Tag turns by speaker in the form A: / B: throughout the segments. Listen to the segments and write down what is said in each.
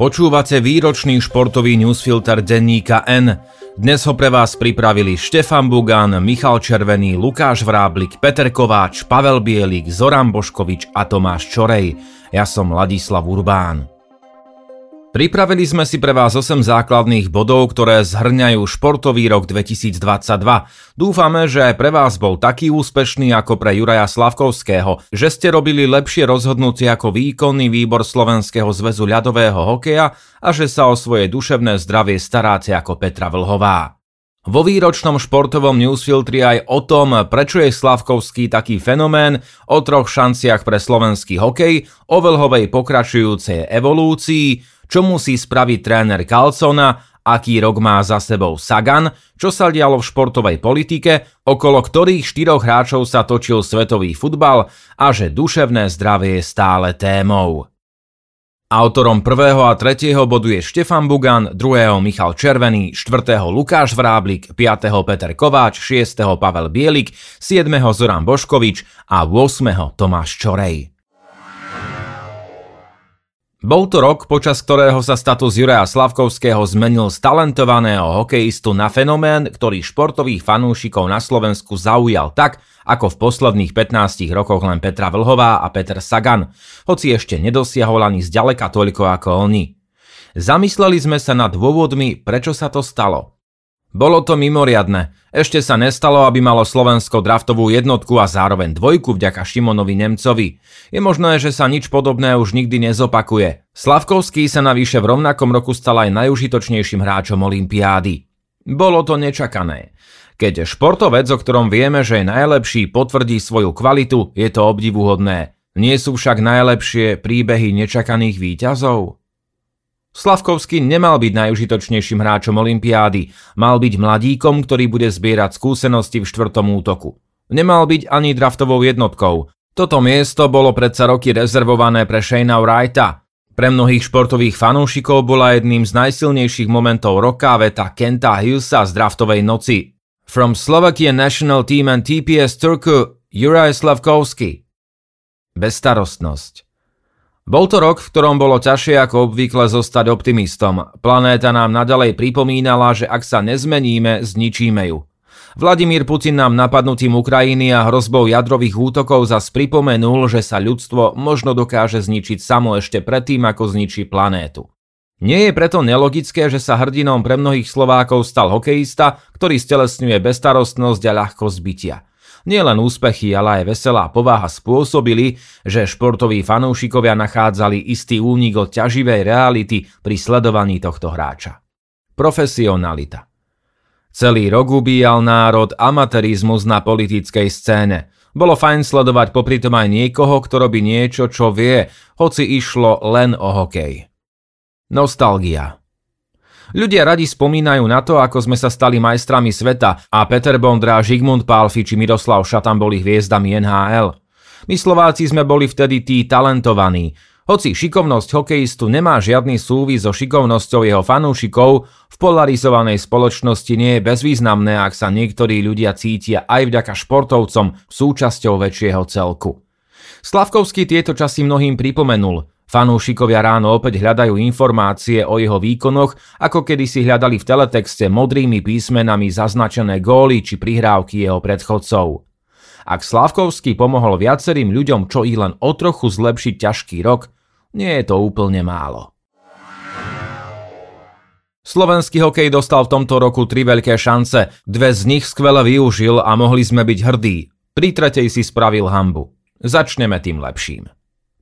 A: Počúvate výročný športový newsfilter denníka N. Dnes ho pre vás pripravili Štefan Bugan, Michal Červený, Lukáš Vráblik, Peter Kováč, Pavel Bielik, Zoran Boškovič a Tomáš Čorej. Ja som Ladislav Urbán. Pripravili sme si pre vás 8 základných bodov, ktoré zhrňajú športový rok 2022. Dúfame, že aj pre vás bol taký úspešný ako pre Juraja Slavkovského, že ste robili lepšie rozhodnutie ako výkonný výbor Slovenského zväzu ľadového hokeja a že sa o svoje duševné zdravie staráte ako Petra Vlhová. Vo výročnom športovom newsfiltri aj o tom, prečo je Slavkovský taký fenomén, o troch šanciach pre slovenský hokej, o Vlhovej pokračujúcej evolúcii, čo musí spraviť tréner Carlsona, aký rok má za sebou Sagan, čo sa dialo v športovej politike, okolo ktorých štyroch hráčov sa točil svetový futbal a že duševné zdravie je stále témou. Autorom prvého a tretieho bodu je Štefan Bugan, druhého Michal Červený, štvrtého Lukáš Vráblik, piatého Peter Kováč, šiestého Pavel Bielik, siedmeho Zoran Boškovič a 8. Tomáš Čorej. Bol to rok, počas ktorého sa status Juraja Slavkovského zmenil z talentovaného hokejistu na fenomén, ktorý športových fanúšikov na Slovensku zaujal tak, ako v posledných 15 rokoch len Petra Vlhová a Peter Sagan, hoci ešte nedosiahol ani zďaleka toľko ako oni. Zamysleli sme sa nad dôvodmi, prečo sa to stalo. Bolo to mimoriadne. Ešte sa nestalo, aby malo Slovensko draftovú jednotku a zároveň dvojku vďaka Šimonovi Nemcovi. Je možné, že sa nič podobné už nikdy nezopakuje. Slavkovský sa navyše v rovnakom roku stal aj najužitočnejším hráčom Olympiády. Bolo to nečakané. Keď športovec, o ktorom vieme, že je najlepší, potvrdí svoju kvalitu, je to obdivuhodné. Nie sú však najlepšie príbehy nečakaných výťazov? Slavkovský nemal byť najužitočnejším hráčom Olympiády, mal byť mladíkom, ktorý bude zbierať skúsenosti v štvrtom útoku. Nemal byť ani draftovou jednotkou. Toto miesto bolo predsa roky rezervované pre Shayna Wrighta. Pre mnohých športových fanúšikov bola jedným z najsilnejších momentov roka veta Kenta Hughesa z draftovej noci. From Slovakian National Team and TPS Turku, Juraj Slavkovský. Bezstarostnosť. Bol to rok, v ktorom bolo ťažšie ako obvykle zostať optimistom. Planéta nám nadalej pripomínala, že ak sa nezmeníme, zničíme ju. Vladimír Putin nám napadnutím Ukrajiny a hrozbou jadrových útokov zas pripomenul, že sa ľudstvo možno dokáže zničiť samo ešte predtým, ako zničí planétu. Nie je preto nelogické, že sa hrdinom pre mnohých Slovákov stal hokejista, ktorý stelesňuje bestarostnosť a ľahkosť bytia. Nielen úspechy, ale aj veselá povaha spôsobili, že športoví fanúšikovia nachádzali istý únik od ťaživej reality pri sledovaní tohto hráča. Profesionalita. Celý rok ubíjal národ amatérizmus na politickej scéne. Bolo fajn sledovať popri tom aj niekoho, kto robí niečo, čo vie, hoci išlo len o hokej. Nostalgia. Ľudia radi spomínajú na to, ako sme sa stali majstrami sveta a Peter Bondra, Žigmund Pálfi či Miroslav Šatan boli hviezdami NHL. My Slováci sme boli vtedy tí talentovaní. Hoci šikovnosť hokejistu nemá žiadny súvis so šikovnosťou jeho fanúšikov, v polarizovanej spoločnosti nie je bezvýznamné, ak sa niektorí ľudia cítia aj vďaka športovcom súčasťou väčšieho celku. Slavkovský tieto časy mnohým pripomenul – Fanúšikovia ráno opäť hľadajú informácie o jeho výkonoch, ako kedy si hľadali v teletexte modrými písmenami zaznačené góly či prihrávky jeho predchodcov. Ak Slavkovský pomohol viacerým ľuďom čo i len o trochu zlepšiť ťažký rok, nie je to úplne málo. Slovenský hokej dostal v tomto roku tri veľké šance, dve z nich skvele využil a mohli sme byť hrdí. Pri tretej si spravil hambu. Začneme tým lepším.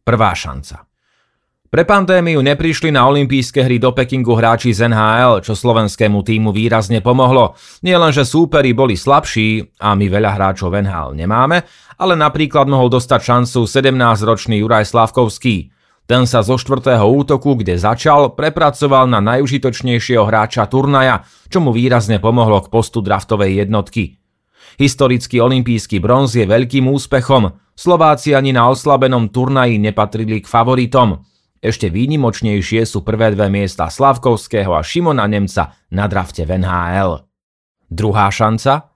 A: Prvá šanca. Pre pandémiu neprišli na olympijské hry do Pekingu hráči z NHL, čo slovenskému týmu výrazne pomohlo. Nie len, že súperi boli slabší, a my veľa hráčov NHL nemáme, ale napríklad mohol dostať šancu 17-ročný Juraj Slavkovský. Ten sa zo štvrtého útoku, kde začal, prepracoval na najužitočnejšieho hráča turnaja, čo mu výrazne pomohlo k postu draftovej jednotky. Historický olimpijský bronz je veľkým úspechom. Slováci ani na oslabenom turnaji nepatrili k favoritom. Ešte výnimočnejšie sú prvé dve miesta Slavkovského a Šimona Nemca na drafte v NHL. Druhá šanca?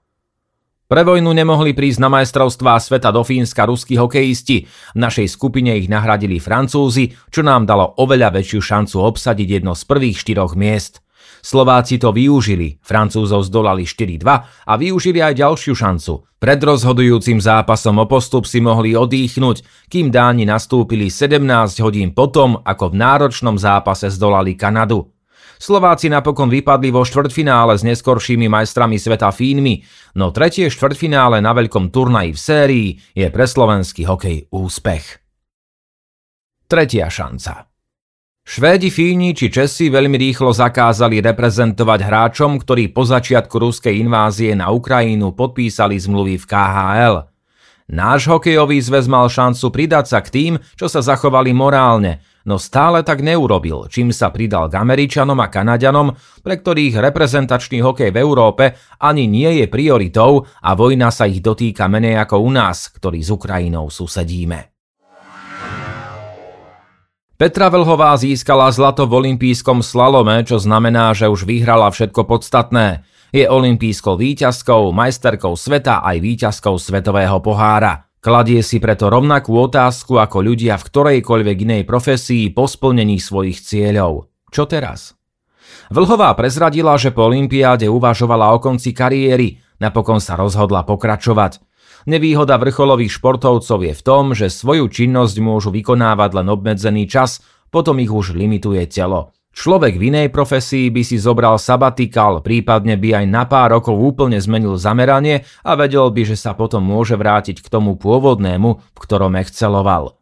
A: Pre vojnu nemohli prísť na majstrovstvá sveta do Fínska ruskí hokejisti. V našej skupine ich nahradili Francúzi, čo nám dalo oveľa väčšiu šancu obsadiť jedno z prvých štyroch miest. Slováci to využili, Francúzov zdolali 4-2 a využili aj ďalšiu šancu. Pred rozhodujúcim zápasom o postup si mohli odýchnuť, kým Dáni nastúpili 17 hodín potom, ako v náročnom zápase zdolali Kanadu. Slováci napokon vypadli vo štvrtfinále s neskoršími majstrami sveta Fínmi, no tretie štvrtfinále na veľkom turnaji v sérii je pre slovenský hokej úspech. Tretia šanca. Švédi, Fíni či Česi veľmi rýchlo zakázali reprezentovať hráčom, ktorí po začiatku ruskej invázie na Ukrajinu podpísali zmluvy v KHL. Náš hokejový zväz mal šancu pridať sa k tým, čo sa zachovali morálne – no stále tak neurobil, čím sa pridal k Američanom a Kanaďanom, pre ktorých reprezentačný hokej v Európe ani nie je prioritou a vojna sa ich dotýka menej ako u nás, ktorí s Ukrajinou susedíme. Petra Velhová získala zlato v olympijskom slalome, čo znamená, že už vyhrala všetko podstatné. Je olympijskou výťazkou, majsterkou sveta aj výťazkou svetového pohára. Kladie si preto rovnakú otázku ako ľudia v ktorejkoľvek inej profesii po splnení svojich cieľov. Čo teraz? Vlhová prezradila, že po olympiáde uvažovala o konci kariéry, napokon sa rozhodla pokračovať. Nevýhoda vrcholových športovcov je v tom, že svoju činnosť môžu vykonávať len obmedzený čas, potom ich už limituje telo. Človek v inej profesii by si zobral sabatikal, prípadne by aj na pár rokov úplne zmenil zameranie a vedel by, že sa potom môže vrátiť k tomu pôvodnému, v ktorom exceloval.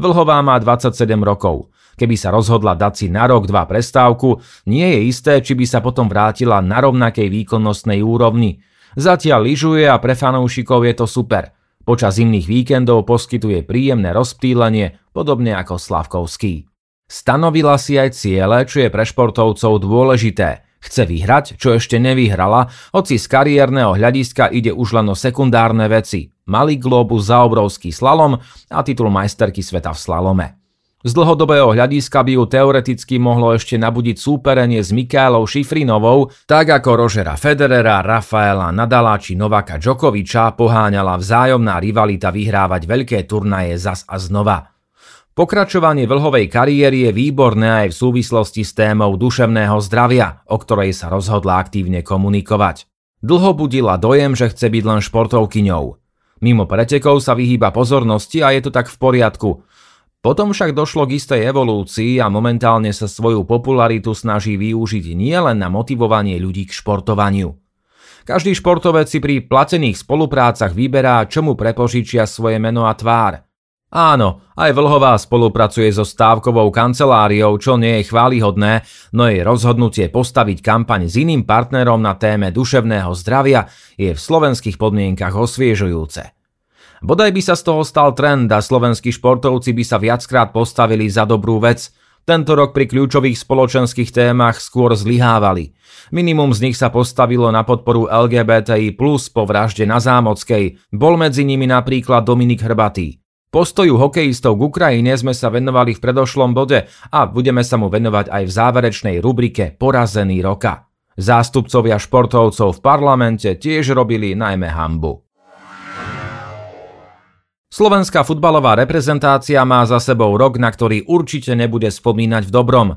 A: Vlhová má 27 rokov. Keby sa rozhodla dať si na rok, dva prestávku, nie je isté, či by sa potom vrátila na rovnakej výkonnostnej úrovni. Zatiaľ lyžuje a pre fanúšikov je to super. Počas zimných víkendov poskytuje príjemné rozptýlenie, podobne ako Slavkovský. Stanovila si aj ciele, čo je pre športovcov dôležité. Chce vyhrať, čo ešte nevyhrala, hoci z kariérneho hľadiska ide už len o sekundárne veci. Malý globus za obrovský slalom a titul majsterky sveta v slalome. Z dlhodobého hľadiska by ju teoreticky mohlo ešte nabudiť súperenie s Mikálou Šifrinovou, tak ako Rožera Federera, Rafaela Nadala či Novaka Djokoviča poháňala vzájomná rivalita vyhrávať veľké turnaje zas a znova. Pokračovanie vlhovej kariéry je výborné aj v súvislosti s témou duševného zdravia, o ktorej sa rozhodla aktívne komunikovať. Dlho budila dojem, že chce byť len športovkyňou. Mimo pretekov sa vyhýba pozornosti a je to tak v poriadku. Potom však došlo k istej evolúcii a momentálne sa svoju popularitu snaží využiť nielen na motivovanie ľudí k športovaniu. Každý športovec si pri platených spoluprácach vyberá, čomu prepožičia svoje meno a tvár – Áno, aj Vlhová spolupracuje so stávkovou kanceláriou, čo nie je chválihodné, no jej rozhodnutie postaviť kampaň s iným partnerom na téme duševného zdravia je v slovenských podmienkach osviežujúce. Bodaj by sa z toho stal trend a slovenskí športovci by sa viackrát postavili za dobrú vec. Tento rok pri kľúčových spoločenských témach skôr zlyhávali. Minimum z nich sa postavilo na podporu LGBTI plus po vražde na Zámockej. Bol medzi nimi napríklad Dominik Hrbatý. Postoju hokejistov k Ukrajine sme sa venovali v predošlom bode a budeme sa mu venovať aj v záverečnej rubrike Porazený roka. Zástupcovia športovcov v parlamente tiež robili najmä hambu. Slovenská futbalová reprezentácia má za sebou rok, na ktorý určite nebude spomínať v dobrom.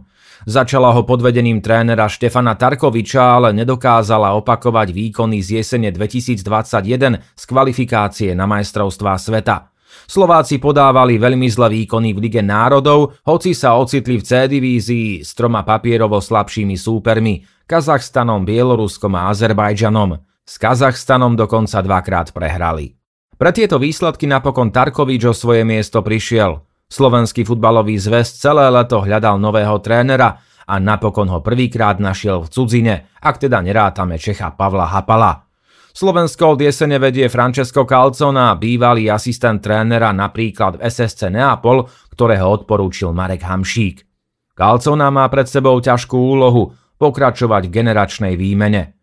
A: Začala ho pod vedením trénera Štefana Tarkoviča, ale nedokázala opakovať výkony z jesene 2021 z kvalifikácie na majstrovstvá sveta. Slováci podávali veľmi zlé výkony v Lige národov, hoci sa ocitli v C divízii s troma papierovo slabšími súpermi Kazachstanom, Bieloruskom a Azerbajdžanom. S Kazachstanom dokonca dvakrát prehrali. Pre tieto výsledky napokon Tarkovič o svoje miesto prišiel. Slovenský futbalový zväz celé leto hľadal nového trénera a napokon ho prvýkrát našiel v cudzine, ak teda nerátame Čecha Pavla Hapala. Slovensko od jesene vedie Francesco Calcona, bývalý asistent trénera napríklad v SSC Neapol, ktorého odporúčil Marek Hamšík. Calcona má pred sebou ťažkú úlohu pokračovať v generačnej výmene.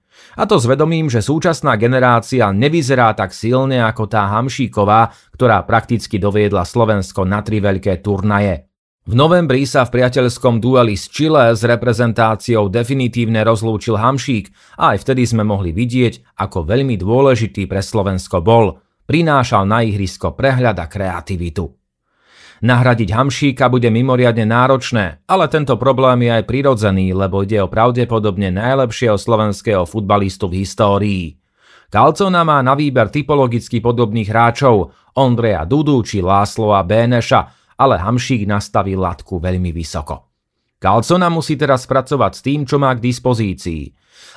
A: A to s že súčasná generácia nevyzerá tak silne ako tá Hamšíková, ktorá prakticky doviedla Slovensko na tri veľké turnaje. V novembri sa v priateľskom dueli s Chile s reprezentáciou definitívne rozlúčil Hamšík a aj vtedy sme mohli vidieť, ako veľmi dôležitý pre Slovensko bol. Prinášal na ihrisko prehľad a kreativitu. Nahradiť Hamšíka bude mimoriadne náročné, ale tento problém je aj prirodzený, lebo ide o pravdepodobne najlepšieho slovenského futbalistu v histórii. Kalcona má na výber typologicky podobných hráčov Ondreja Dudu či Lásloa Béneša, ale Hamšík nastavil latku veľmi vysoko. Calcona musí teraz pracovať s tým, čo má k dispozícii.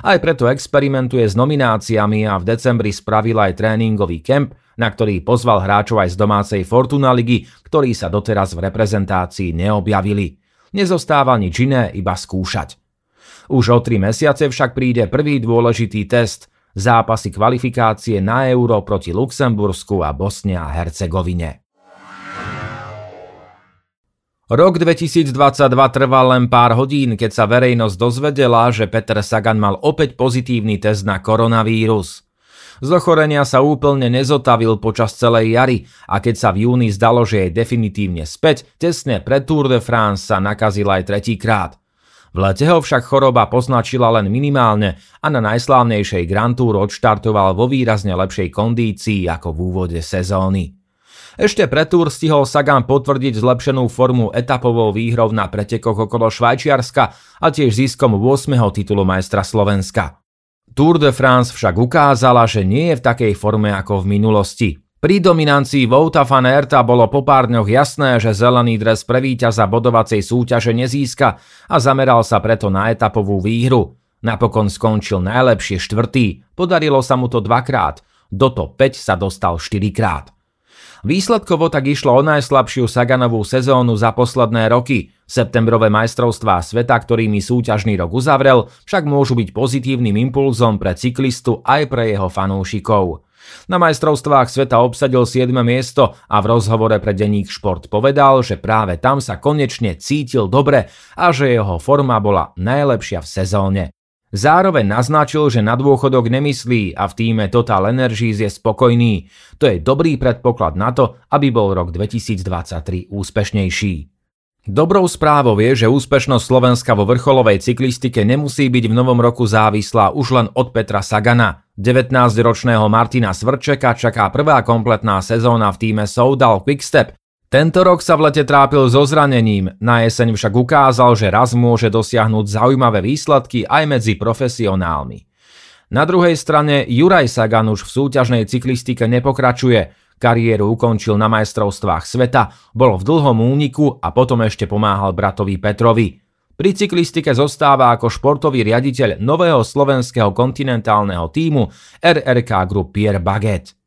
A: Aj preto experimentuje s nomináciami a v decembri spravil aj tréningový kemp, na ktorý pozval hráčov aj z domácej Fortuna ligy, ktorí sa doteraz v reprezentácii neobjavili. Nezostáva nič iné, iba skúšať. Už o tri mesiace však príde prvý dôležitý test – zápasy kvalifikácie na Euro proti Luxembursku a Bosne a Hercegovine. Rok 2022 trval len pár hodín, keď sa verejnosť dozvedela, že Peter Sagan mal opäť pozitívny test na koronavírus. Z ochorenia sa úplne nezotavil počas celej jary a keď sa v júni zdalo, že je definitívne späť, tesne pred Tour de France sa nakazil aj tretíkrát. V lete ho však choroba poznačila len minimálne a na najslávnejšej Grand Tour odštartoval vo výrazne lepšej kondícii ako v úvode sezóny. Ešte pre Tour stihol Sagan potvrdiť zlepšenú formu etapovou výhrou na pretekoch okolo Švajčiarska a tiež ziskom 8. titulu majstra Slovenska. Tour de France však ukázala, že nie je v takej forme ako v minulosti. Pri dominancii Vouta van Erta bolo po pár dňoch jasné, že zelený dres pre víťaza bodovacej súťaže nezíska a zameral sa preto na etapovú výhru. Napokon skončil najlepšie štvrtý, podarilo sa mu to dvakrát, do top 5 sa dostal štyrikrát. Výsledkovo tak išlo o najslabšiu Saganovú sezónu za posledné roky. Septembrové majstrovstvá sveta, ktorými súťažný rok uzavrel, však môžu byť pozitívnym impulzom pre cyklistu aj pre jeho fanúšikov. Na majstrovstvách sveta obsadil 7. miesto a v rozhovore pre denník Šport povedal, že práve tam sa konečne cítil dobre a že jeho forma bola najlepšia v sezóne. Zároveň naznačil, že na dôchodok nemyslí a v týme Total Energies je spokojný. To je dobrý predpoklad na to, aby bol rok 2023 úspešnejší. Dobrou správou je, že úspešnosť Slovenska vo vrcholovej cyklistike nemusí byť v novom roku závislá už len od Petra Sagana. 19-ročného Martina Svrčeka čaká prvá kompletná sezóna v týme Soudal Quickstep tento rok sa v lete trápil so zranením, na jeseň však ukázal, že raz môže dosiahnuť zaujímavé výsledky aj medzi profesionálmi. Na druhej strane Juraj Sagan už v súťažnej cyklistike nepokračuje, kariéru ukončil na majstrovstvách sveta, bol v dlhom úniku a potom ešte pomáhal bratovi Petrovi. Pri cyklistike zostáva ako športový riaditeľ nového slovenského kontinentálneho týmu RRK Group Pierre Baguette.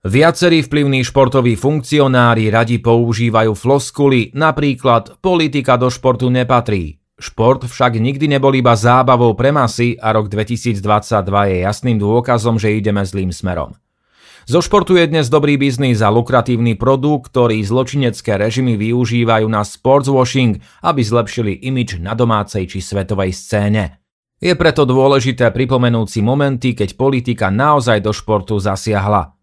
A: Viacerí vplyvní športoví funkcionári radi používajú floskuly, napríklad politika do športu nepatrí. Šport však nikdy nebol iba zábavou pre masy a rok 2022 je jasným dôkazom, že ideme zlým smerom. Zo športu je dnes dobrý biznis a lukratívny produkt, ktorý zločinecké režimy využívajú na sportswashing, aby zlepšili imič na domácej či svetovej scéne. Je preto dôležité pripomenúť si momenty, keď politika naozaj do športu zasiahla.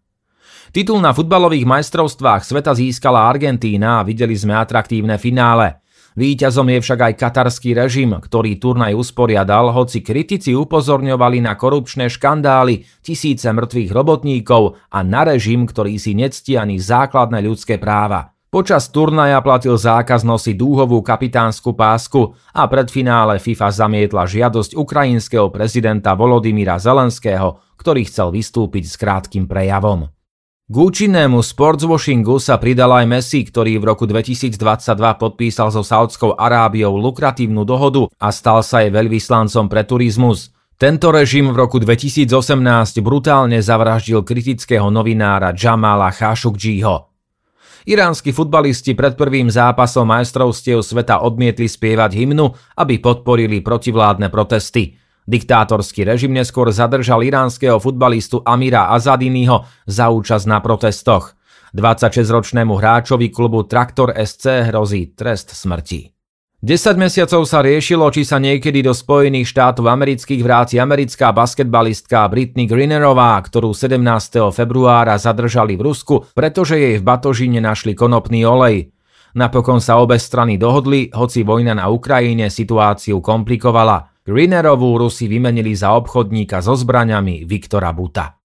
A: Titul na futbalových majstrovstvách sveta získala Argentína a videli sme atraktívne finále. Výťazom je však aj katarský režim, ktorý turnaj usporiadal, hoci kritici upozorňovali na korupčné škandály, tisíce mŕtvych robotníkov a na režim, ktorý si nectí ani základné ľudské práva. Počas turnaja platil zákaz nosiť dúhovú kapitánsku pásku a pred finále FIFA zamietla žiadosť ukrajinského prezidenta Volodymyra Zelenského, ktorý chcel vystúpiť s krátkým prejavom. K účinnému sportswashingu sa pridal aj Messi, ktorý v roku 2022 podpísal so Saudskou Arábiou lukratívnu dohodu a stal sa jej veľvyslancom pre turizmus. Tento režim v roku 2018 brutálne zavraždil kritického novinára Jamala Khashoggiho. Iránsky futbalisti pred prvým zápasom majstrovstiev sveta odmietli spievať hymnu, aby podporili protivládne protesty. Diktátorský režim neskôr zadržal iránskeho futbalistu Amira Azadiniho za účasť na protestoch. 26-ročnému hráčovi klubu Traktor SC hrozí trest smrti. 10 mesiacov sa riešilo, či sa niekedy do Spojených štátov amerických vráti americká basketbalistka Britney Greenerová, ktorú 17. februára zadržali v Rusku, pretože jej v batožine našli konopný olej. Napokon sa obe strany dohodli, hoci vojna na Ukrajine situáciu komplikovala. Greenerovú Rusi vymenili za obchodníka so zbraňami Viktora Buta.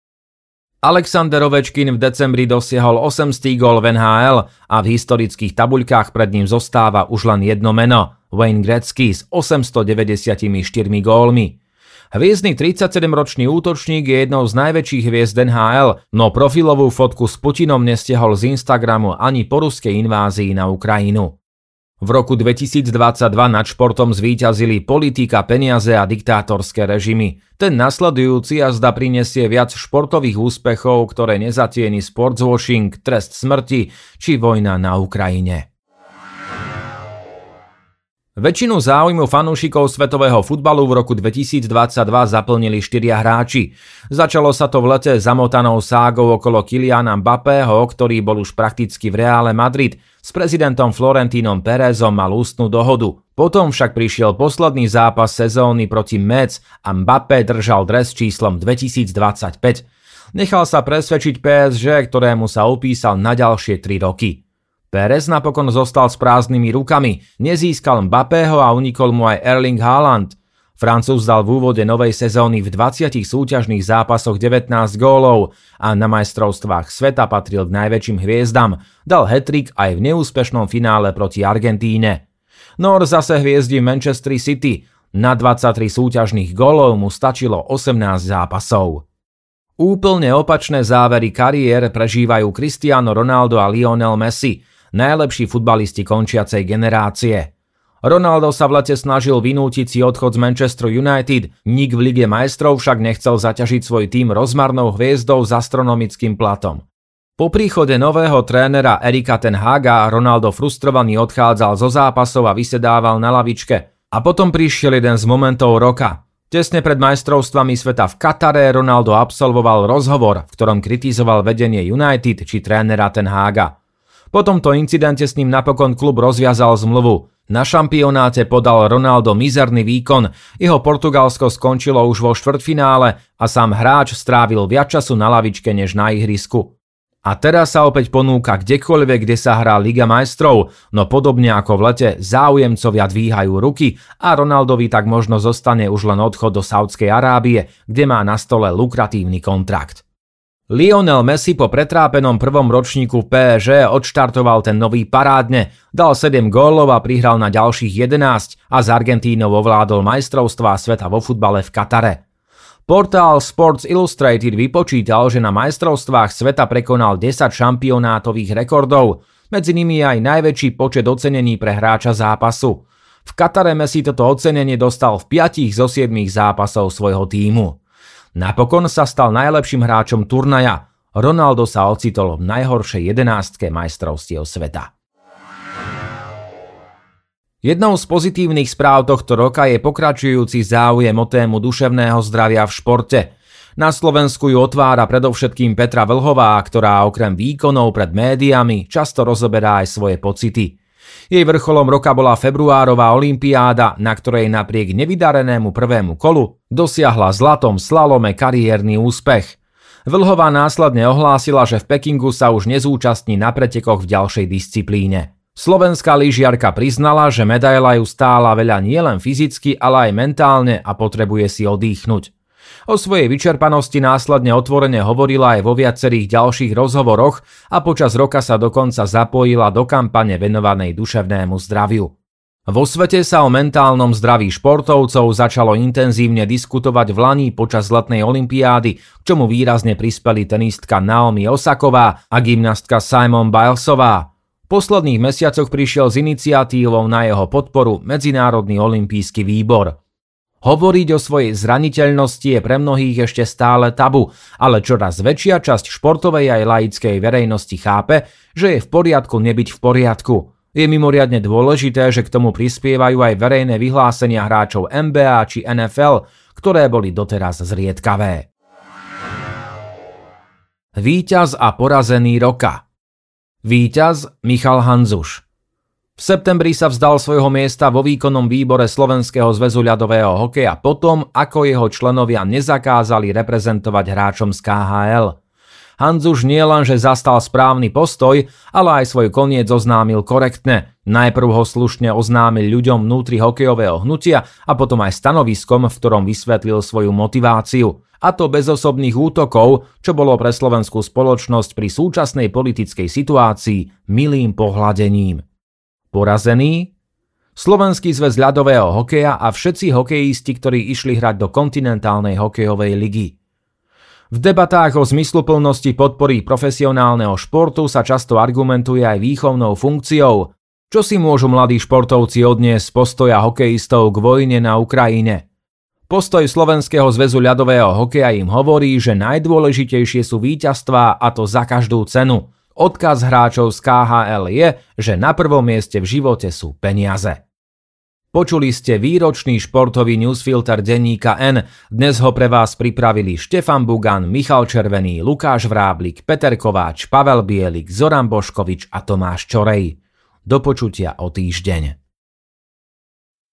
A: Alexander Ovečkin v decembri dosiahol 800 gól v NHL a v historických tabuľkách pred ním zostáva už len jedno meno – Wayne Gretzky s 894 gólmi. Hviezdny 37-ročný útočník je jednou z najväčších hviezd NHL, no profilovú fotku s Putinom nestiahol z Instagramu ani po ruskej invázii na Ukrajinu. V roku 2022 nad športom zvíťazili politika, peniaze a diktátorské režimy. Ten nasledujúci zda prinesie viac športových úspechov, ktoré nezatieni sportswashing, trest smrti či vojna na Ukrajine. Väčšinu záujmu fanúšikov svetového futbalu v roku 2022 zaplnili štyria hráči. Začalo sa to v lete zamotanou ságou okolo Kiliana Mbappého, ktorý bol už prakticky v Reále Madrid. S prezidentom Florentínom Pérezom mal ústnu dohodu. Potom však prišiel posledný zápas sezóny proti Mets a Mbappé držal dres číslom 2025. Nechal sa presvedčiť PSG, ktorému sa upísal na ďalšie 3 roky. Pérez napokon zostal s prázdnymi rukami, nezískal Mbappého a unikol mu aj Erling Haaland. Francúz dal v úvode novej sezóny v 20 súťažných zápasoch 19 gólov a na majstrovstvách sveta patril k najväčším hviezdam, dal hetrik aj v neúspešnom finále proti Argentíne. Nor zase hviezdi Manchester City, na 23 súťažných gólov mu stačilo 18 zápasov. Úplne opačné závery kariér prežívajú Cristiano Ronaldo a Lionel Messi – najlepší futbalisti končiacej generácie. Ronaldo sa v lete snažil vynútiť si odchod z Manchester United, nik v Lige majstrov však nechcel zaťažiť svoj tým rozmarnou hviezdou s astronomickým platom. Po príchode nového trénera Erika Ten Haga Ronaldo frustrovaný odchádzal zo zápasov a vysedával na lavičke. A potom prišiel jeden z momentov roka. Tesne pred majstrovstvami sveta v Katare Ronaldo absolvoval rozhovor, v ktorom kritizoval vedenie United či trénera Ten Haga. Po tomto incidente s ním napokon klub rozviazal zmluvu. Na šampionáte podal Ronaldo mizerný výkon, jeho Portugalsko skončilo už vo štvrtfinále a sám hráč strávil viac času na lavičke než na ihrisku. A teraz sa opäť ponúka kdekoľvek, kde sa hrá Liga majstrov, no podobne ako v lete záujemcovia dvíhajú ruky a Ronaldovi tak možno zostane už len odchod do Saudskej Arábie, kde má na stole lukratívny kontrakt. Lionel Messi po pretrápenom prvom ročníku v PSG odštartoval ten nový parádne, dal 7 gólov a prihral na ďalších 11 a z Argentínou ovládol majstrovstvá sveta vo futbale v Katare. Portál Sports Illustrated vypočítal, že na majstrovstvách sveta prekonal 10 šampionátových rekordov, medzi nimi aj najväčší počet ocenení pre hráča zápasu. V Katare Messi toto ocenenie dostal v 5 zo 7 zápasov svojho týmu. Napokon sa stal najlepším hráčom turnaja. Ronaldo sa ocitol v najhoršej jedenástke majstrovstiev sveta. Jednou z pozitívnych správ tohto roka je pokračujúci záujem o tému duševného zdravia v športe. Na Slovensku ju otvára predovšetkým Petra Vlhová, ktorá okrem výkonov pred médiami často rozoberá aj svoje pocity. Jej vrcholom roka bola februárová olympiáda, na ktorej napriek nevydarenému prvému kolu dosiahla zlatom slalome kariérny úspech. Vlhová následne ohlásila, že v Pekingu sa už nezúčastní na pretekoch v ďalšej disciplíne. Slovenská lyžiarka priznala, že medaila ju stála veľa nielen fyzicky, ale aj mentálne a potrebuje si odýchnuť. O svojej vyčerpanosti následne otvorene hovorila aj vo viacerých ďalších rozhovoroch a počas roka sa dokonca zapojila do kampane venovanej duševnému zdraviu. Vo svete sa o mentálnom zdraví športovcov začalo intenzívne diskutovať v Lani počas letnej olympiády, k čomu výrazne prispeli tenistka Naomi Osaková a gymnastka Simon Bilesová. V posledných mesiacoch prišiel s iniciatívou na jeho podporu Medzinárodný olimpijský výbor. Hovoriť o svojej zraniteľnosti je pre mnohých ešte stále tabu, ale čoraz väčšia časť športovej aj laickej verejnosti chápe, že je v poriadku nebyť v poriadku. Je mimoriadne dôležité, že k tomu prispievajú aj verejné vyhlásenia hráčov NBA či NFL, ktoré boli doteraz zriedkavé. Výťaz a porazený roka Výťaz Michal Hanzuš v septembri sa vzdal svojho miesta vo výkonnom výbore Slovenského zväzu ľadového hokeja potom, ako jeho členovia nezakázali reprezentovať hráčom z KHL. Hanzuš nielenže zastal správny postoj, ale aj svoj koniec oznámil korektne. Najprv ho slušne oznámil ľuďom vnútri hokejového hnutia a potom aj stanoviskom, v ktorom vysvetlil svoju motiváciu. A to bez osobných útokov, čo bolo pre slovenskú spoločnosť pri súčasnej politickej situácii milým pohľadením. Porazený? Slovenský zväz ľadového hokeja a všetci hokejisti, ktorí išli hrať do kontinentálnej hokejovej ligy. V debatách o zmysluplnosti podpory profesionálneho športu sa často argumentuje aj výchovnou funkciou. Čo si môžu mladí športovci odniesť z postoja hokejistov k vojne na Ukrajine? Postoj Slovenského zväzu ľadového hokeja im hovorí, že najdôležitejšie sú víťazstvá a to za každú cenu – Odkaz hráčov z KHL je, že na prvom mieste v živote sú peniaze. Počuli ste výročný športový newsfilter denníka N. Dnes ho pre vás pripravili Štefan Bugan, Michal Červený, Lukáš Vráblik, Peter Kováč, Pavel Bielik, Zoran Boškovič a Tomáš Čorej. Do počutia o týždeň.